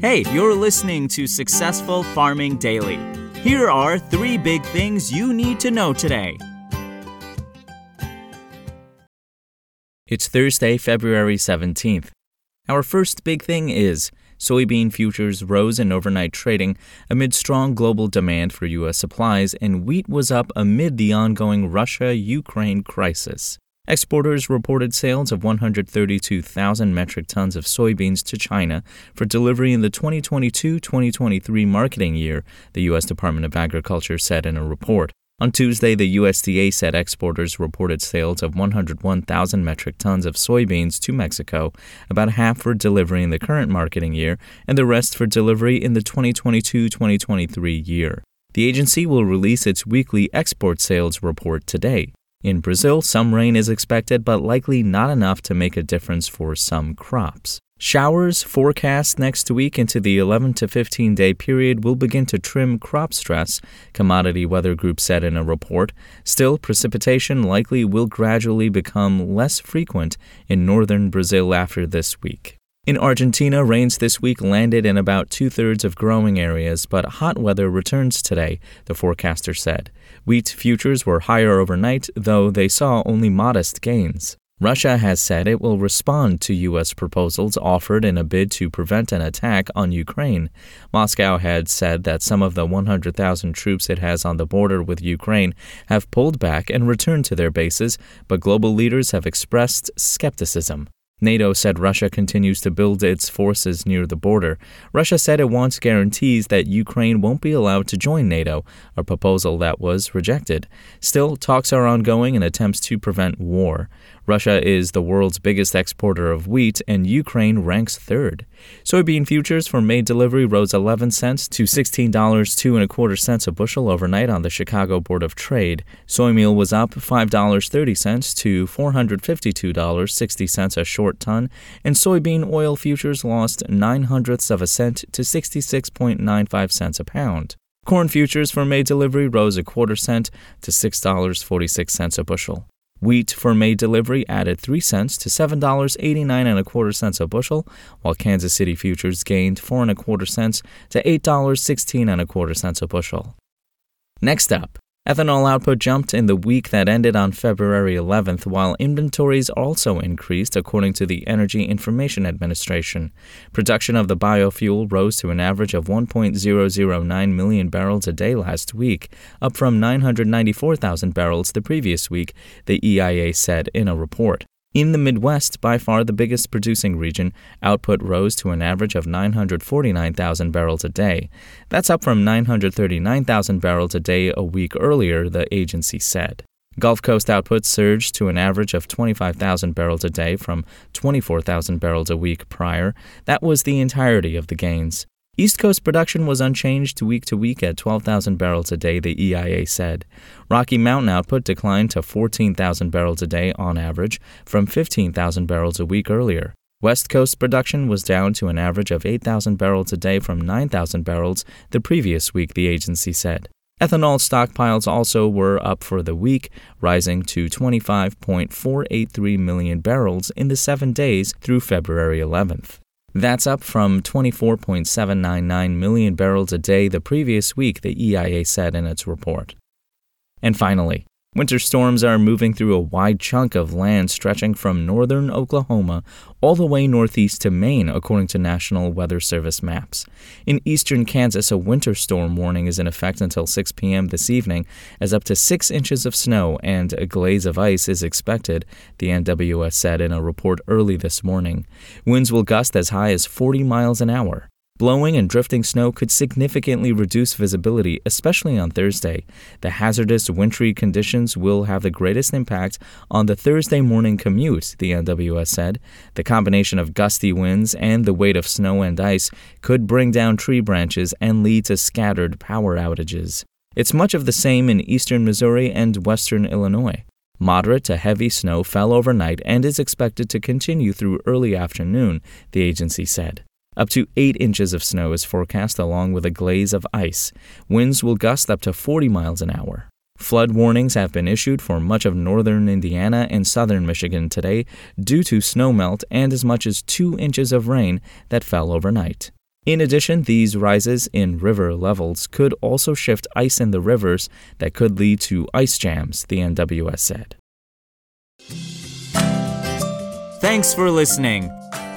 Hey, you're listening to Successful Farming Daily. Here are three big things you need to know today. It's Thursday, February 17th. Our first big thing is soybean futures rose in overnight trading amid strong global demand for U.S. supplies, and wheat was up amid the ongoing Russia Ukraine crisis. Exporters reported sales of 132,000 metric tons of soybeans to China for delivery in the 2022 2023 marketing year, the U.S. Department of Agriculture said in a report. On Tuesday, the USDA said exporters reported sales of 101,000 metric tons of soybeans to Mexico, about half for delivery in the current marketing year and the rest for delivery in the 2022 2023 year. The agency will release its weekly export sales report today. In Brazil, some rain is expected, but likely not enough to make a difference for some crops. Showers forecast next week into the 11 to 15 day period will begin to trim crop stress, Commodity Weather Group said in a report. Still, precipitation likely will gradually become less frequent in northern Brazil after this week. In Argentina, rains this week landed in about two thirds of growing areas, but hot weather returns today, the forecaster said. Wheat futures were higher overnight, though they saw only modest gains. Russia has said it will respond to U.S. proposals offered in a bid to prevent an attack on Ukraine. Moscow had said that some of the 100,000 troops it has on the border with Ukraine have pulled back and returned to their bases, but global leaders have expressed skepticism. NATO said Russia continues to build its forces near the border. Russia said it wants guarantees that Ukraine won't be allowed to join NATO, a proposal that was rejected. Still, talks are ongoing in attempts to prevent war. Russia is the world's biggest exporter of wheat, and Ukraine ranks third. Soybean futures for May delivery rose 11 cents to $16 two and a quarter cents a bushel overnight on the Chicago Board of Trade. Soy meal was up $5.30 to $452.60 a short ton, and soybean oil futures lost 9 hundredths of a cent to 66.95 cents a pound. Corn futures for May delivery rose a quarter cent to $6.46 a bushel. Wheat for May delivery added 3 cents to $7.89 and a quarter cents a bushel, while Kansas City futures gained 4 and a quarter cents to $8.16 and a quarter cents a bushel. Next up, Ethanol output jumped in the week that ended on February 11th, while inventories also increased, according to the Energy Information Administration. Production of the biofuel rose to an average of 1.009 million barrels a day last week, up from 994,000 barrels the previous week, the EIA said in a report. In the Midwest, by far the biggest producing region, output rose to an average of 949,000 barrels a day. That's up from 939,000 barrels a day a week earlier, the agency said. Gulf Coast output surged to an average of 25,000 barrels a day from 24,000 barrels a week prior. That was the entirety of the gains. East Coast production was unchanged week to week at 12,000 barrels a day, the EIA said. Rocky Mountain output declined to 14,000 barrels a day on average from 15,000 barrels a week earlier. West Coast production was down to an average of 8,000 barrels a day from 9,000 barrels the previous week, the agency said. Ethanol stockpiles also were up for the week, rising to 25.483 million barrels in the seven days through February 11th. That's up from 24.799 million barrels a day the previous week, the EIA said in its report. And finally, Winter storms are moving through a wide chunk of land stretching from northern Oklahoma all the way northeast to Maine, according to National Weather Service maps. In eastern Kansas, a winter storm warning is in effect until 6 p.m. this evening, as up to 6 inches of snow and a glaze of ice is expected, the NWS said in a report early this morning. Winds will gust as high as 40 miles an hour. Blowing and drifting snow could significantly reduce visibility, especially on Thursday. The hazardous wintry conditions will have the greatest impact on the Thursday morning commute, the NWS said. The combination of gusty winds and the weight of snow and ice could bring down tree branches and lead to scattered power outages. It's much of the same in eastern Missouri and western Illinois. Moderate to heavy snow fell overnight and is expected to continue through early afternoon, the agency said. Up to 8 inches of snow is forecast along with a glaze of ice. Winds will gust up to 40 miles an hour. Flood warnings have been issued for much of northern Indiana and southern Michigan today due to snowmelt and as much as 2 inches of rain that fell overnight. In addition, these rises in river levels could also shift ice in the rivers that could lead to ice jams, the NWS said. Thanks for listening.